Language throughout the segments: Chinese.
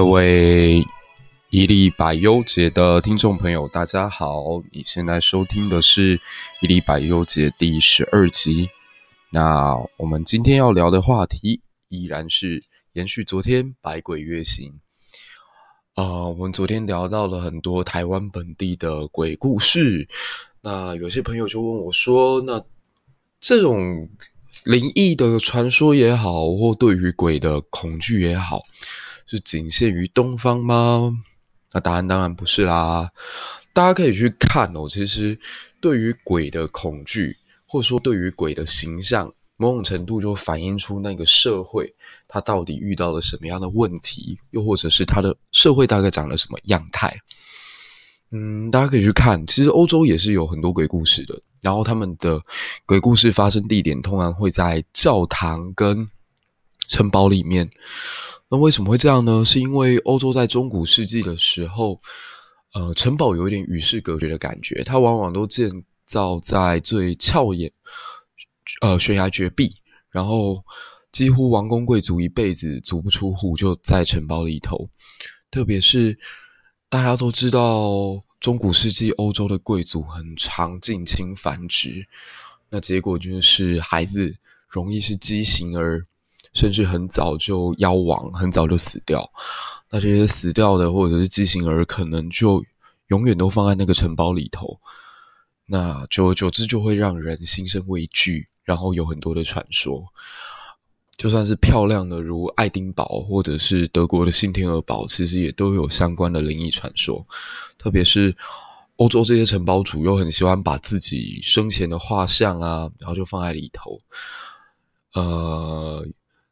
各位一历百优节的听众朋友，大家好！你现在收听的是一历百优节第十二集。那我们今天要聊的话题依然是延续昨天百鬼月行。啊、我们昨天聊到了很多台湾本地的鬼故事。那有些朋友就问我说：“那这种灵异的传说也好，或对于鬼的恐惧也好。”是仅限于东方吗？那答案当然不是啦。大家可以去看哦。其实对于鬼的恐惧，或者说对于鬼的形象，某种程度就反映出那个社会它到底遇到了什么样的问题，又或者是它的社会大概长了什么样态。嗯，大家可以去看。其实欧洲也是有很多鬼故事的。然后他们的鬼故事发生地点通常会在教堂跟城堡里面。那为什么会这样呢？是因为欧洲在中古世纪的时候，呃，城堡有一点与世隔绝的感觉，它往往都建造在最翘眼，呃，悬崖绝壁，然后几乎王公贵族一辈子足不出户，就在城堡里头。特别是大家都知道，中古世纪欧洲的贵族很常近亲繁殖，那结果就是孩子容易是畸形儿。甚至很早就夭亡，很早就死掉。那这些死掉的或者是畸形儿，可能就永远都放在那个城堡里头。那久而久之，就会让人心生畏惧，然后有很多的传说。就算是漂亮的如爱丁堡，或者是德国的新天鹅堡，其实也都有相关的灵异传说。特别是欧洲这些城堡主，又很喜欢把自己生前的画像啊，然后就放在里头。呃。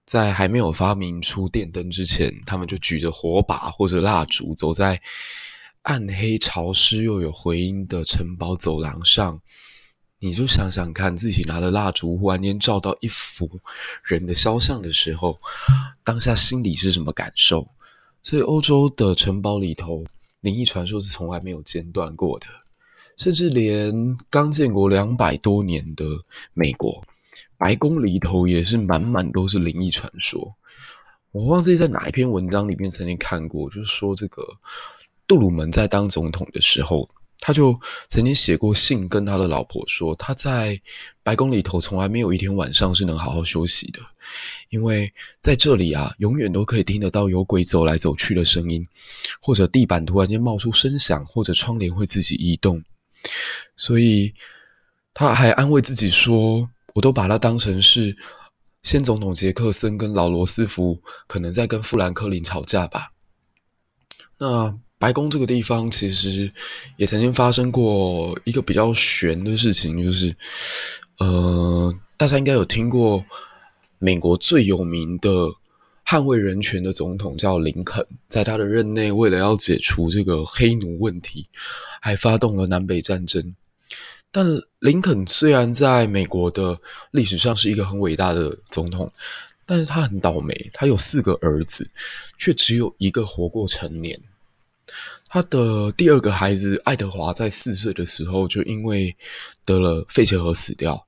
在还没有发明出电灯之前，他们就举着火把或者蜡烛，走在暗黑潮湿又有回音的城堡走廊上。你就想想看，自己拿着蜡烛忽然间照到一幅人的肖像的时候，当下心里是什么感受？所以，欧洲的城堡里头灵异传说是从来没有间断过的，甚至连刚建国两百多年的美国。白宫里头也是满满都是灵异传说，我忘记在哪一篇文章里面曾经看过，就是说这个杜鲁门在当总统的时候，他就曾经写过信跟他的老婆说，他在白宫里头从来没有一天晚上是能好好休息的，因为在这里啊，永远都可以听得到有鬼走来走去的声音，或者地板突然间冒出声响，或者窗帘会自己移动，所以他还安慰自己说。我都把它当成是先总统杰克森跟老罗斯福可能在跟富兰克林吵架吧。那白宫这个地方其实也曾经发生过一个比较悬的事情，就是呃，大家应该有听过美国最有名的捍卫人权的总统叫林肯，在他的任内，为了要解除这个黑奴问题，还发动了南北战争。但林肯虽然在美国的历史上是一个很伟大的总统，但是他很倒霉，他有四个儿子，却只有一个活过成年。他的第二个孩子爱德华在四岁的时候就因为得了肺结核死掉。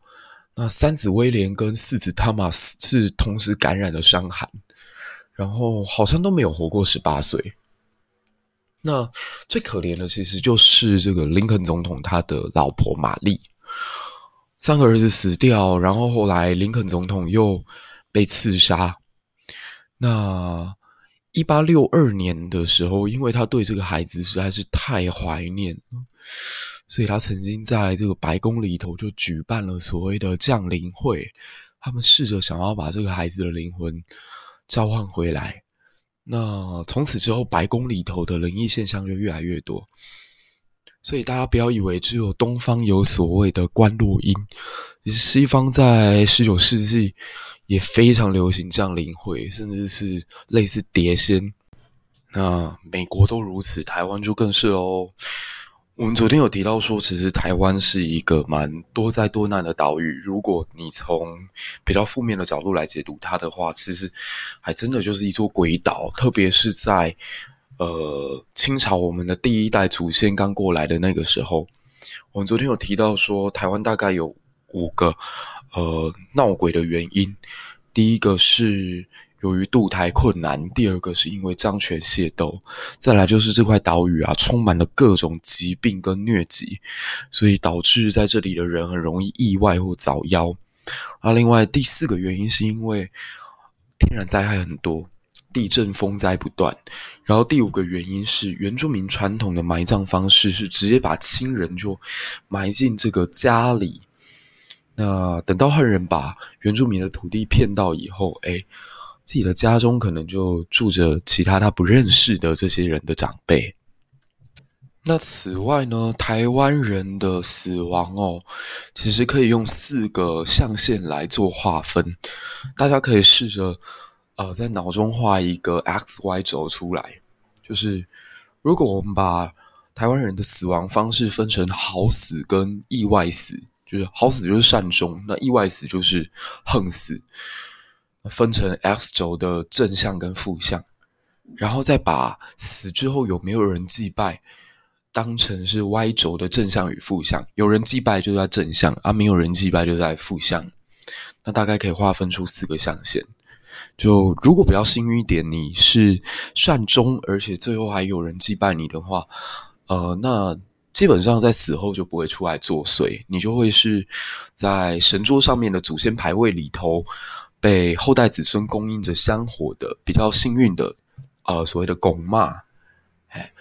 那三子威廉跟四子汤马斯是同时感染了伤寒，然后好像都没有活过十八岁。那最可怜的其实就是这个林肯总统他的老婆玛丽，三个儿子死掉，然后后来林肯总统又被刺杀。那一八六二年的时候，因为他对这个孩子实在是太怀念了，所以他曾经在这个白宫里头就举办了所谓的降灵会，他们试着想要把这个孩子的灵魂召唤回来。那从此之后，白宫里头的灵异现象就越来越多，所以大家不要以为只有东方有所谓的观落音，西方在十九世纪也非常流行这样灵会，甚至是类似碟仙。那美国都如此，台湾就更是哦。我们昨天有提到说，其实台湾是一个蛮多灾多难的岛屿。如果你从比较负面的角度来解读它的话，其实还真的就是一座鬼岛。特别是在呃清朝我们的第一代祖先刚过来的那个时候，我们昨天有提到说，台湾大概有五个呃闹鬼的原因。第一个是由于渡台困难，第二个是因为张权械斗，再来就是这块岛屿啊充满了各种疾病跟疟疾，所以导致在这里的人很容易意外或早夭。啊，另外第四个原因是因为天然灾害很多，地震风灾不断。然后第五个原因是原住民传统的埋葬方式是直接把亲人就埋进这个家里。那等到汉人把原住民的土地骗到以后，诶，自己的家中可能就住着其他他不认识的这些人的长辈。那此外呢，台湾人的死亡哦，其实可以用四个象限来做划分。大家可以试着呃在脑中画一个 X Y 轴出来，就是如果我们把台湾人的死亡方式分成好死跟意外死，就是好死就是善终，那意外死就是横死，分成 X 轴的正向跟负向，然后再把死之后有没有人祭拜。当成是 Y 轴的正向与负向，有人祭拜就在正向，而、啊、没有人祭拜就在负向。那大概可以划分出四个象限。就如果比较幸运一点，你是善终，而且最后还有人祭拜你的话，呃，那基本上在死后就不会出来作祟，你就会是在神桌上面的祖先牌位里头，被后代子孙供应着香火的比较幸运的，呃，所谓的公妈。哎，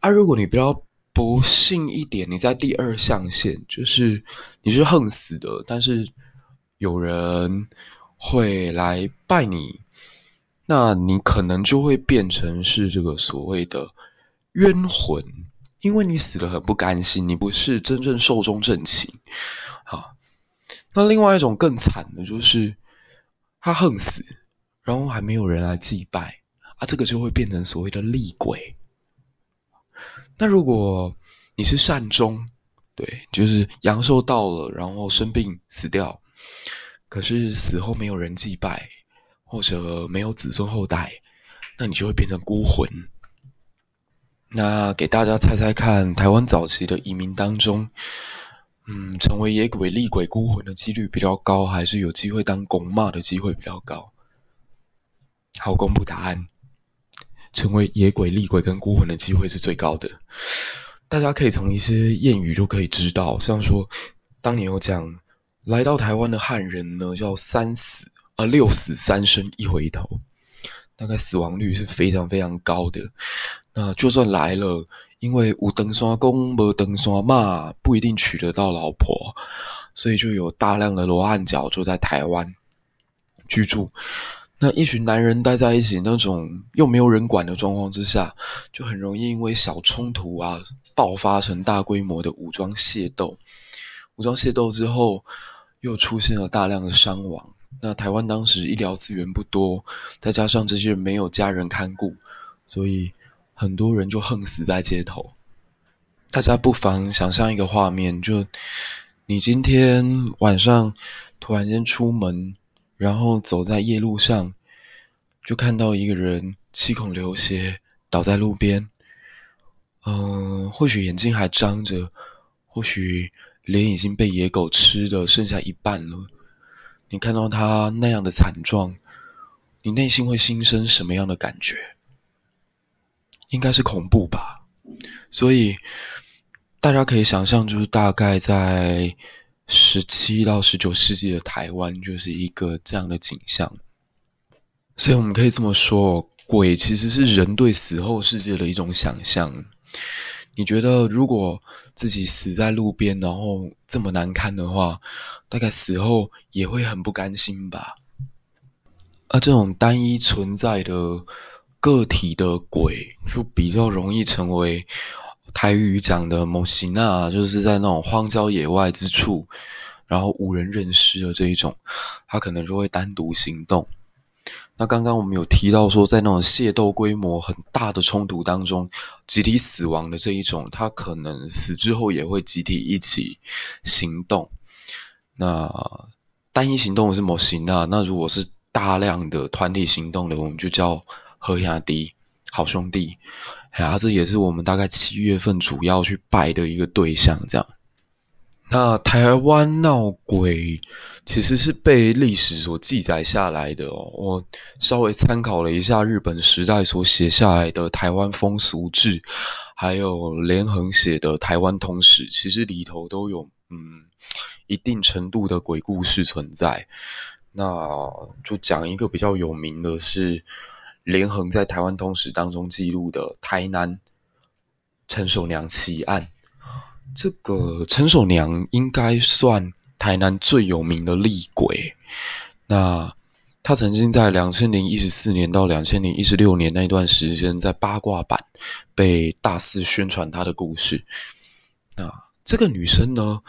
啊，如果你比较不幸一点，你在第二象限，就是你是横死的，但是有人会来拜你，那你可能就会变成是这个所谓的冤魂，因为你死得很不甘心，你不是真正寿终正寝啊。那另外一种更惨的就是他横死，然后还没有人来祭拜啊，这个就会变成所谓的厉鬼。那如果你是善终，对，就是阳寿到了，然后生病死掉，可是死后没有人祭拜，或者没有子孙后代，那你就会变成孤魂。那给大家猜猜看，台湾早期的移民当中，嗯，成为野鬼、厉鬼、孤魂的几率比较高，还是有机会当公骂的机会比较高？好，公布答案。成为野鬼、厉鬼跟孤魂的机会是最高的。大家可以从一些谚语就可以知道，像说当年有讲，来到台湾的汉人呢，叫三死啊，六死三生一回头，大概死亡率是非常非常高的。那就算来了，因为有长山公没长山妈，不一定娶得到老婆，所以就有大量的罗汉脚就在台湾居住。那一群男人待在一起，那种又没有人管的状况之下，就很容易因为小冲突啊，爆发成大规模的武装械斗。武装械斗之后，又出现了大量的伤亡。那台湾当时医疗资源不多，再加上这些人没有家人看顾，所以很多人就横死在街头。大家不妨想象一个画面，就你今天晚上突然间出门。然后走在夜路上，就看到一个人七孔流血倒在路边。嗯，或许眼睛还张着，或许脸已经被野狗吃的剩下一半了。你看到他那样的惨状，你内心会心生什么样的感觉？应该是恐怖吧。所以大家可以想象，就是大概在。十七到十九世纪的台湾就是一个这样的景象，所以我们可以这么说，鬼其实是人对死后世界的一种想象。你觉得如果自己死在路边，然后这么难堪的话，大概死后也会很不甘心吧？而这种单一存在的个体的鬼，就比较容易成为。台语讲的某型那，就是在那种荒郊野外之处，然后无人认识的这一种，他可能就会单独行动。那刚刚我们有提到说，在那种械斗规模很大的冲突当中，集体死亡的这一种，他可能死之后也会集体一起行动。那单一行动是某型那，那如果是大量的团体行动的，我们就叫好兄弟，好兄弟。啊，这也是我们大概七月份主要去拜的一个对象，这样。那台湾闹鬼其实是被历史所记载下来的。我稍微参考了一下日本时代所写下来的《台湾风俗志》，还有连横写的《台湾通史》，其实里头都有嗯一定程度的鬼故事存在。那就讲一个比较有名的是连横在《台湾通史》当中记录的台南陈守娘奇案。这个陈守娘应该算台南最有名的厉鬼。那他曾经在两千零一十四年到两千零一十六年那段时间，在八卦版被大肆宣传他的故事。那这个女生呢，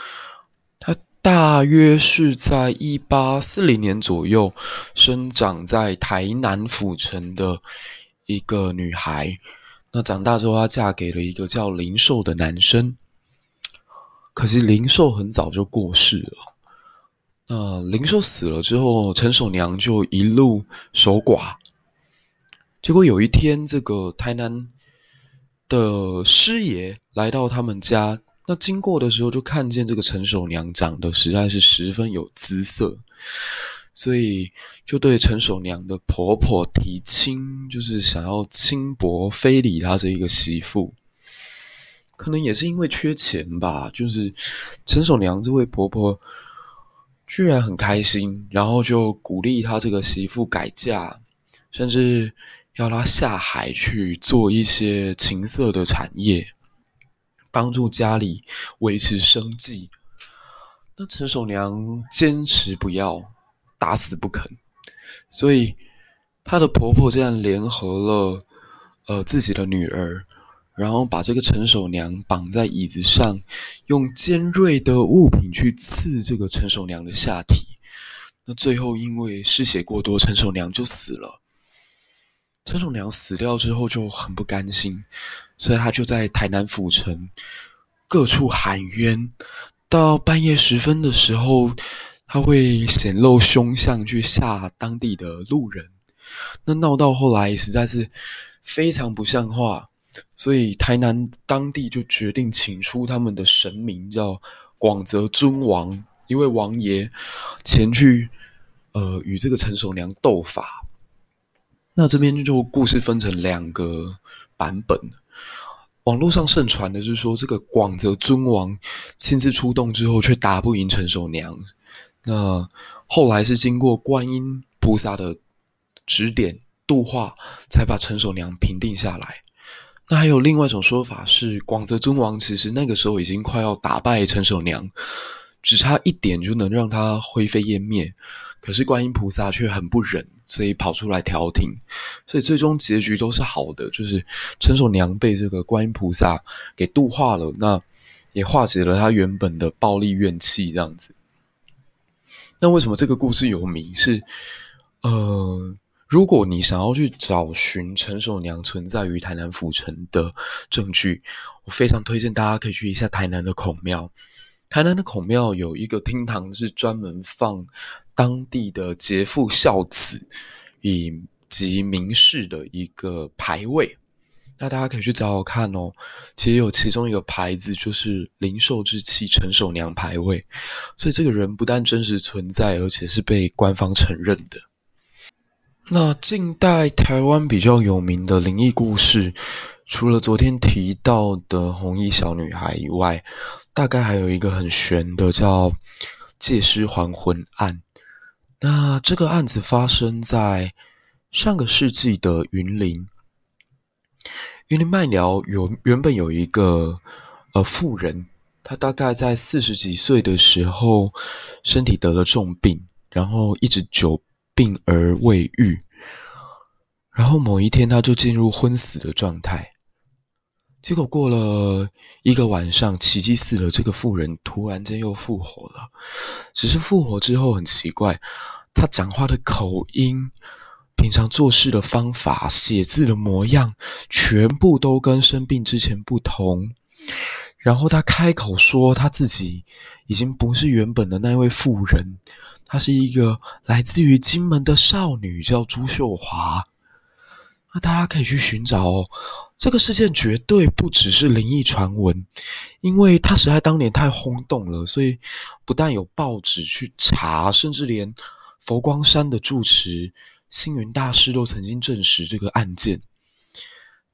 大约是在一八四零年左右生长在台南府城的一个女孩。那长大之后，她嫁给了一个叫林寿的男生。可惜林寿很早就过世了。那林寿死了之后，陈守娘就一路守寡。结果有一天，这个台南的师爷来到他们家，那经过的时候就看见这个陈守娘长得实在是十分有姿色，所以就对陈守娘的婆婆提亲，就是想要轻薄非礼她这一个媳妇。可能也是因为缺钱吧，就是陈守娘这位婆婆居然很开心，然后就鼓励她这个媳妇改嫁，甚至要她下海去做一些情色的产业，帮助家里维持生计。那陈守娘坚持不要，打死不肯，所以她的婆婆这样联合了呃自己的女儿。然后把这个陈守娘绑在椅子上，用尖锐的物品去刺这个陈守娘的下体。那最后因为失血过多，陈守娘就死了。陈守娘死掉之后就很不甘心，所以他就在台南府城各处喊冤。到半夜时分的时候，他会显露凶相去吓当地的路人。那闹到后来实在是非常不像话。所以台南当地就决定请出他们的神明，叫广泽尊王，一位王爷前去，呃，与这个陈守娘斗法。那这边就故事分成两个版本。网络上盛传的是说，这个广泽尊王亲自出动之后，却打不赢陈守娘。那后来是经过观音菩萨的指点度化，才把陈守娘平定下来。那还有另外一种说法是，广泽尊王其实那个时候已经快要打败陈守娘，只差一点就能让他灰飞烟灭。可是观音菩萨却很不忍，所以跑出来调停，所以最终结局都是好的，就是陈守娘被这个观音菩萨给度化了，那也化解了他原本的暴戾怨气，这样子。那为什么这个故事有名？是，呃。如果你想要去找寻陈守娘存在于台南府城的证据，我非常推荐大家可以去一下台南的孔庙。台南的孔庙有一个厅堂是专门放当地的杰父孝子以及名士的一个牌位，那大家可以去找找看哦。其实有其中一个牌子就是“灵兽之妻陈守娘牌位”，所以这个人不但真实存在，而且是被官方承认的。那近代台湾比较有名的灵异故事，除了昨天提到的红衣小女孩以外，大概还有一个很玄的，叫借尸还魂案。那这个案子发生在上个世纪的云林，云林麦寮有原本有一个呃妇人，她大概在四十几岁的时候，身体得了重病，然后一直久。病而未愈，然后某一天他就进入昏死的状态。结果过了一个晚上，奇迹似的，这个妇人突然间又复活了。只是复活之后很奇怪，他讲话的口音、平常做事的方法、写字的模样，全部都跟生病之前不同。然后他开口说，他自己已经不是原本的那位妇人。她是一个来自于金门的少女，叫朱秀华。那大家可以去寻找哦这个事件绝对不只是灵异传闻，因为它实在当年太轰动了，所以不但有报纸去查，甚至连佛光山的住持星云大师都曾经证实这个案件。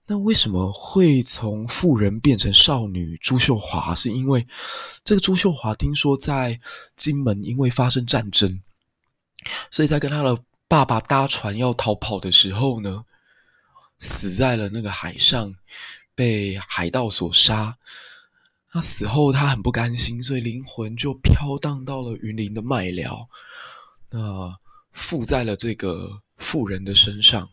那为什么会从妇人变成少女朱秀华？是因为这个朱秀华听说在金门因为发生战争，所以在跟他的爸爸搭船要逃跑的时候呢，死在了那个海上，被海盗所杀。那死后他很不甘心，所以灵魂就飘荡到了云林的麦寮，那附在了这个妇人的身上。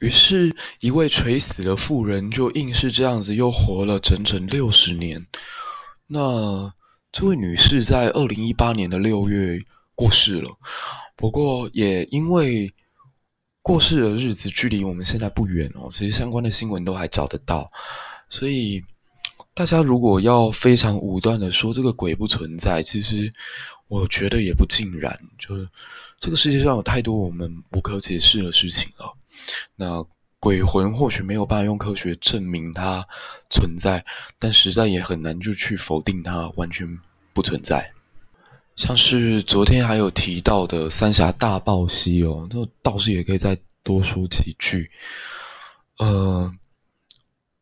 于是，一位垂死的妇人就硬是这样子又活了整整六十年。那这位女士在二零一八年的六月过世了，不过也因为过世的日子距离我们现在不远哦，其实相关的新闻都还找得到。所以大家如果要非常武断的说这个鬼不存在，其实我觉得也不尽然。就是这个世界上有太多我们无可解释的事情了。那鬼魂或许没有办法用科学证明它存在，但实在也很难就去否定它完全不存在。像是昨天还有提到的三峡大霸溪哦，这倒是也可以再多说几句。呃，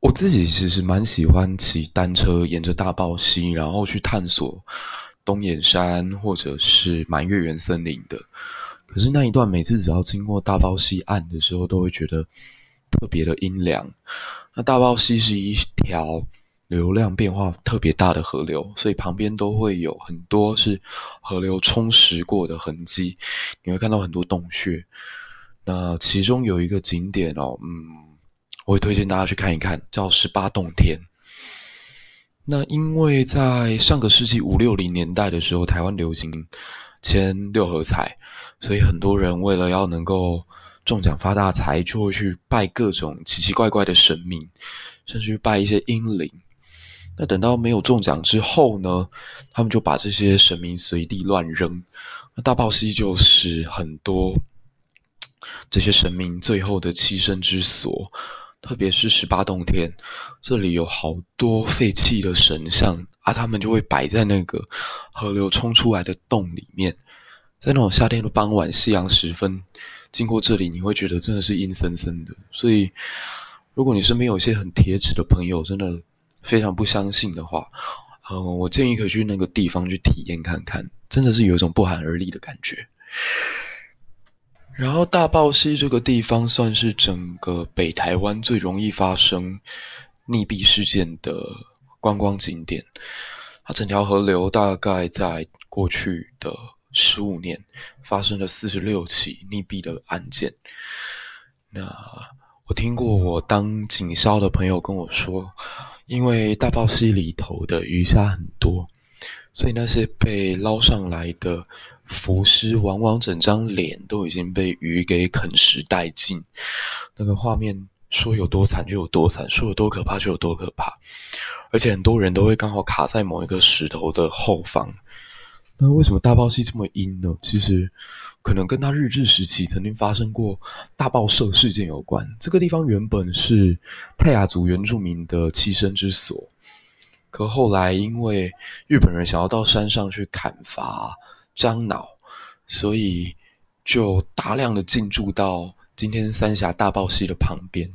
我自己其实蛮喜欢骑单车沿着大霸溪，然后去探索东眼山或者是满月圆森林的。可是那一段，每次只要经过大霸溪岸的时候，都会觉得特别的阴凉。那大霸溪是一条流量变化特别大的河流，所以旁边都会有很多是河流冲蚀过的痕迹。你会看到很多洞穴。那其中有一个景点哦，嗯，我会推荐大家去看一看，叫十八洞天。那因为在上个世纪五六零年代的时候，台湾流行签六合彩。所以很多人为了要能够中奖发大财，就会去拜各种奇奇怪怪的神明，甚至去拜一些阴灵。那等到没有中奖之后呢，他们就把这些神明随地乱扔。那大霸溪就是很多这些神明最后的栖身之所，特别是十八洞天，这里有好多废弃的神像啊，他们就会摆在那个河流冲出来的洞里面。在那种夏天的傍晚，夕阳时分，经过这里，你会觉得真的是阴森森的。所以，如果你身边有一些很铁齿的朋友，真的非常不相信的话，嗯、我建议可以去那个地方去体验看看，真的是有一种不寒而栗的感觉。然后，大霸溪这个地方算是整个北台湾最容易发生溺毙事件的观光景点。它整条河流大概在过去的十五年发生了四十六起溺毙的案件。那我听过我当警校的朋友跟我说，因为大霸溪里头的鱼虾很多，所以那些被捞上来的浮尸，往往整张脸都已经被鱼给啃食殆尽。那个画面说有多惨就有多惨，说有多可怕就有多可怕。而且很多人都会刚好卡在某一个石头的后方。那为什么大霸溪这么阴呢？其实可能跟他日治时期曾经发生过大爆社事件有关。这个地方原本是泰雅族原住民的栖身之所，可后来因为日本人想要到山上去砍伐樟脑，所以就大量的进驻到今天三峡大霸溪的旁边。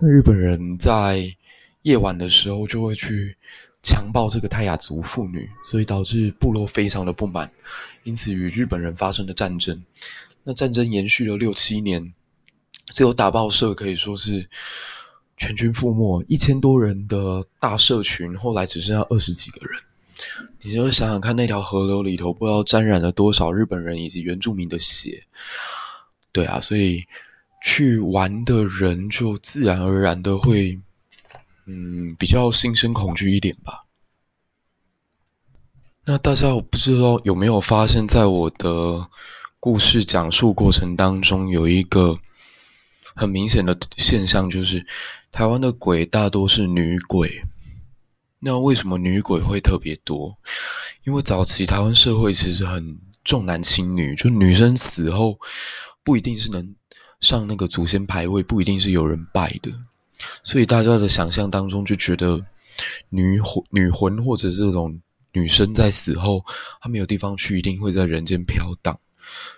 那日本人在夜晚的时候就会去。强暴这个泰雅族妇女，所以导致部落非常的不满，因此与日本人发生了战争。那战争延续了六七年，最后打爆社可以说是全军覆没，一千多人的大社群，后来只剩下二十几个人。你就想想看，那条河流里头不知道沾染了多少日本人以及原住民的血。对啊，所以去玩的人就自然而然的会。嗯，比较心生恐惧一点吧。那大家我不知道有没有发现，在我的故事讲述过程当中，有一个很明显的现象，就是台湾的鬼大多是女鬼。那为什么女鬼会特别多？因为早期台湾社会其实很重男轻女，就女生死后不一定是能上那个祖先牌位，不一定是有人拜的。所以大家的想象当中就觉得女魂、女魂或者这种女生在死后，她没有地方去，一定会在人间飘荡。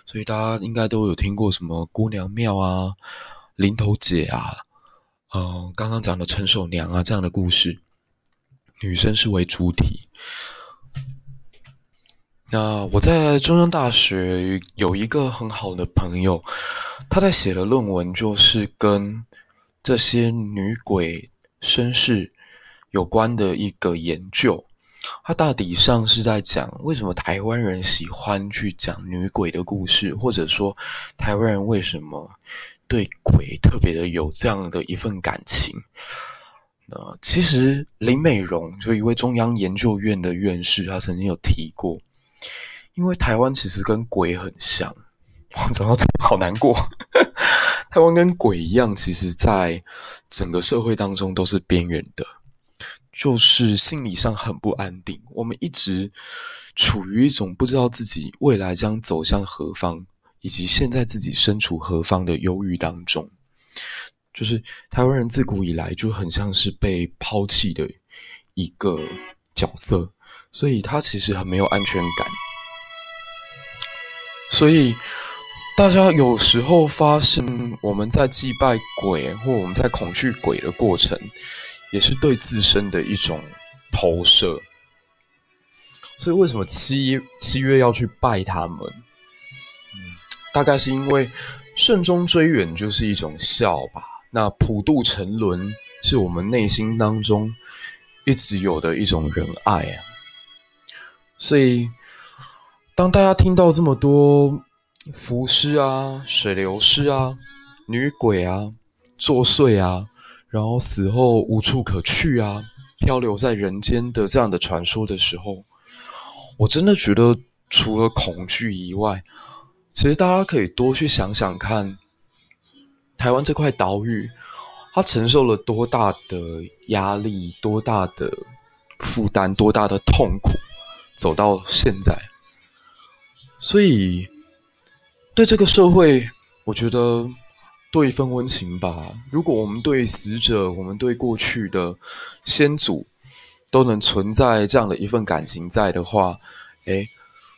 所以大家应该都有听过什么姑娘庙啊、林头姐啊、嗯、刚刚讲的陈守娘啊这样的故事。女生是为主体。那我在中央大学有一个很好的朋友，他在写的论文就是跟这些女鬼身世有关的一个研究。它大体上是在讲为什么台湾人喜欢去讲女鬼的故事，或者说台湾人为什么对鬼特别的有这样的一份感情。呃其实林美容就一位中央研究院的院士，他曾经有提过。因为台湾其实跟鬼很像，我讲到这好难过。台湾跟鬼一样，其实在整个社会当中都是边缘的，就是心理上很不安定。我们一直处于一种不知道自己未来将走向何方，以及现在自己身处何方的忧郁当中。就是台湾人自古以来就很像是被抛弃的一个角色，所以他其实很没有安全感。所以，大家有时候发现，我们在祭拜鬼或我们在恐惧鬼的过程，也是对自身的一种投射。所以，为什么七七月要去拜他们？大概是因为慎终追远就是一种孝吧。那普度沉沦是我们内心当中一直有的一种仁爱啊。所以。当大家听到这么多浮尸啊、水流尸啊、女鬼啊、作祟啊，然后死后无处可去啊、漂流在人间的这样的传说的时候，我真的觉得，除了恐惧以外，其实大家可以多去想想看，台湾这块岛屿，它承受了多大的压力、多大的负担、多大的痛苦，走到现在。所以，对这个社会，我觉得多一份温情吧。如果我们对死者，我们对过去的先祖，都能存在这样的一份感情在的话，诶，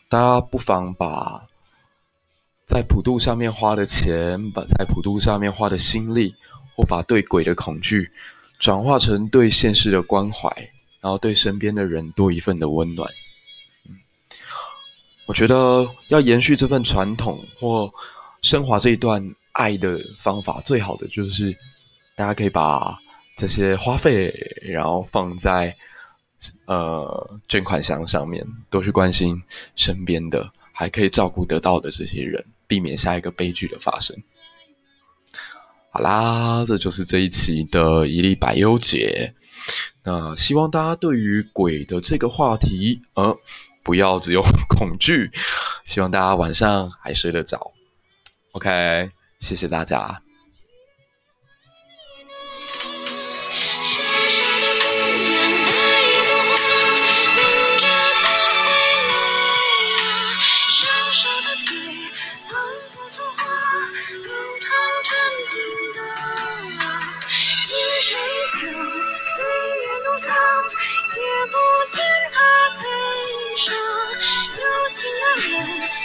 大家不妨把在普渡上面花的钱，把在普渡上面花的心力，或把对鬼的恐惧，转化成对现实的关怀，然后对身边的人多一份的温暖。我觉得要延续这份传统或升华这一段爱的方法，最好的就是大家可以把这些花费，然后放在呃捐款箱上面，多去关心身边的，还可以照顾得到的这些人，避免下一个悲剧的发生。好啦，这就是这一期的一粒百忧解。那希望大家对于鬼的这个话题，呃。不要只有恐惧，希望大家晚上还睡得着。OK，谢谢大家。有情的人。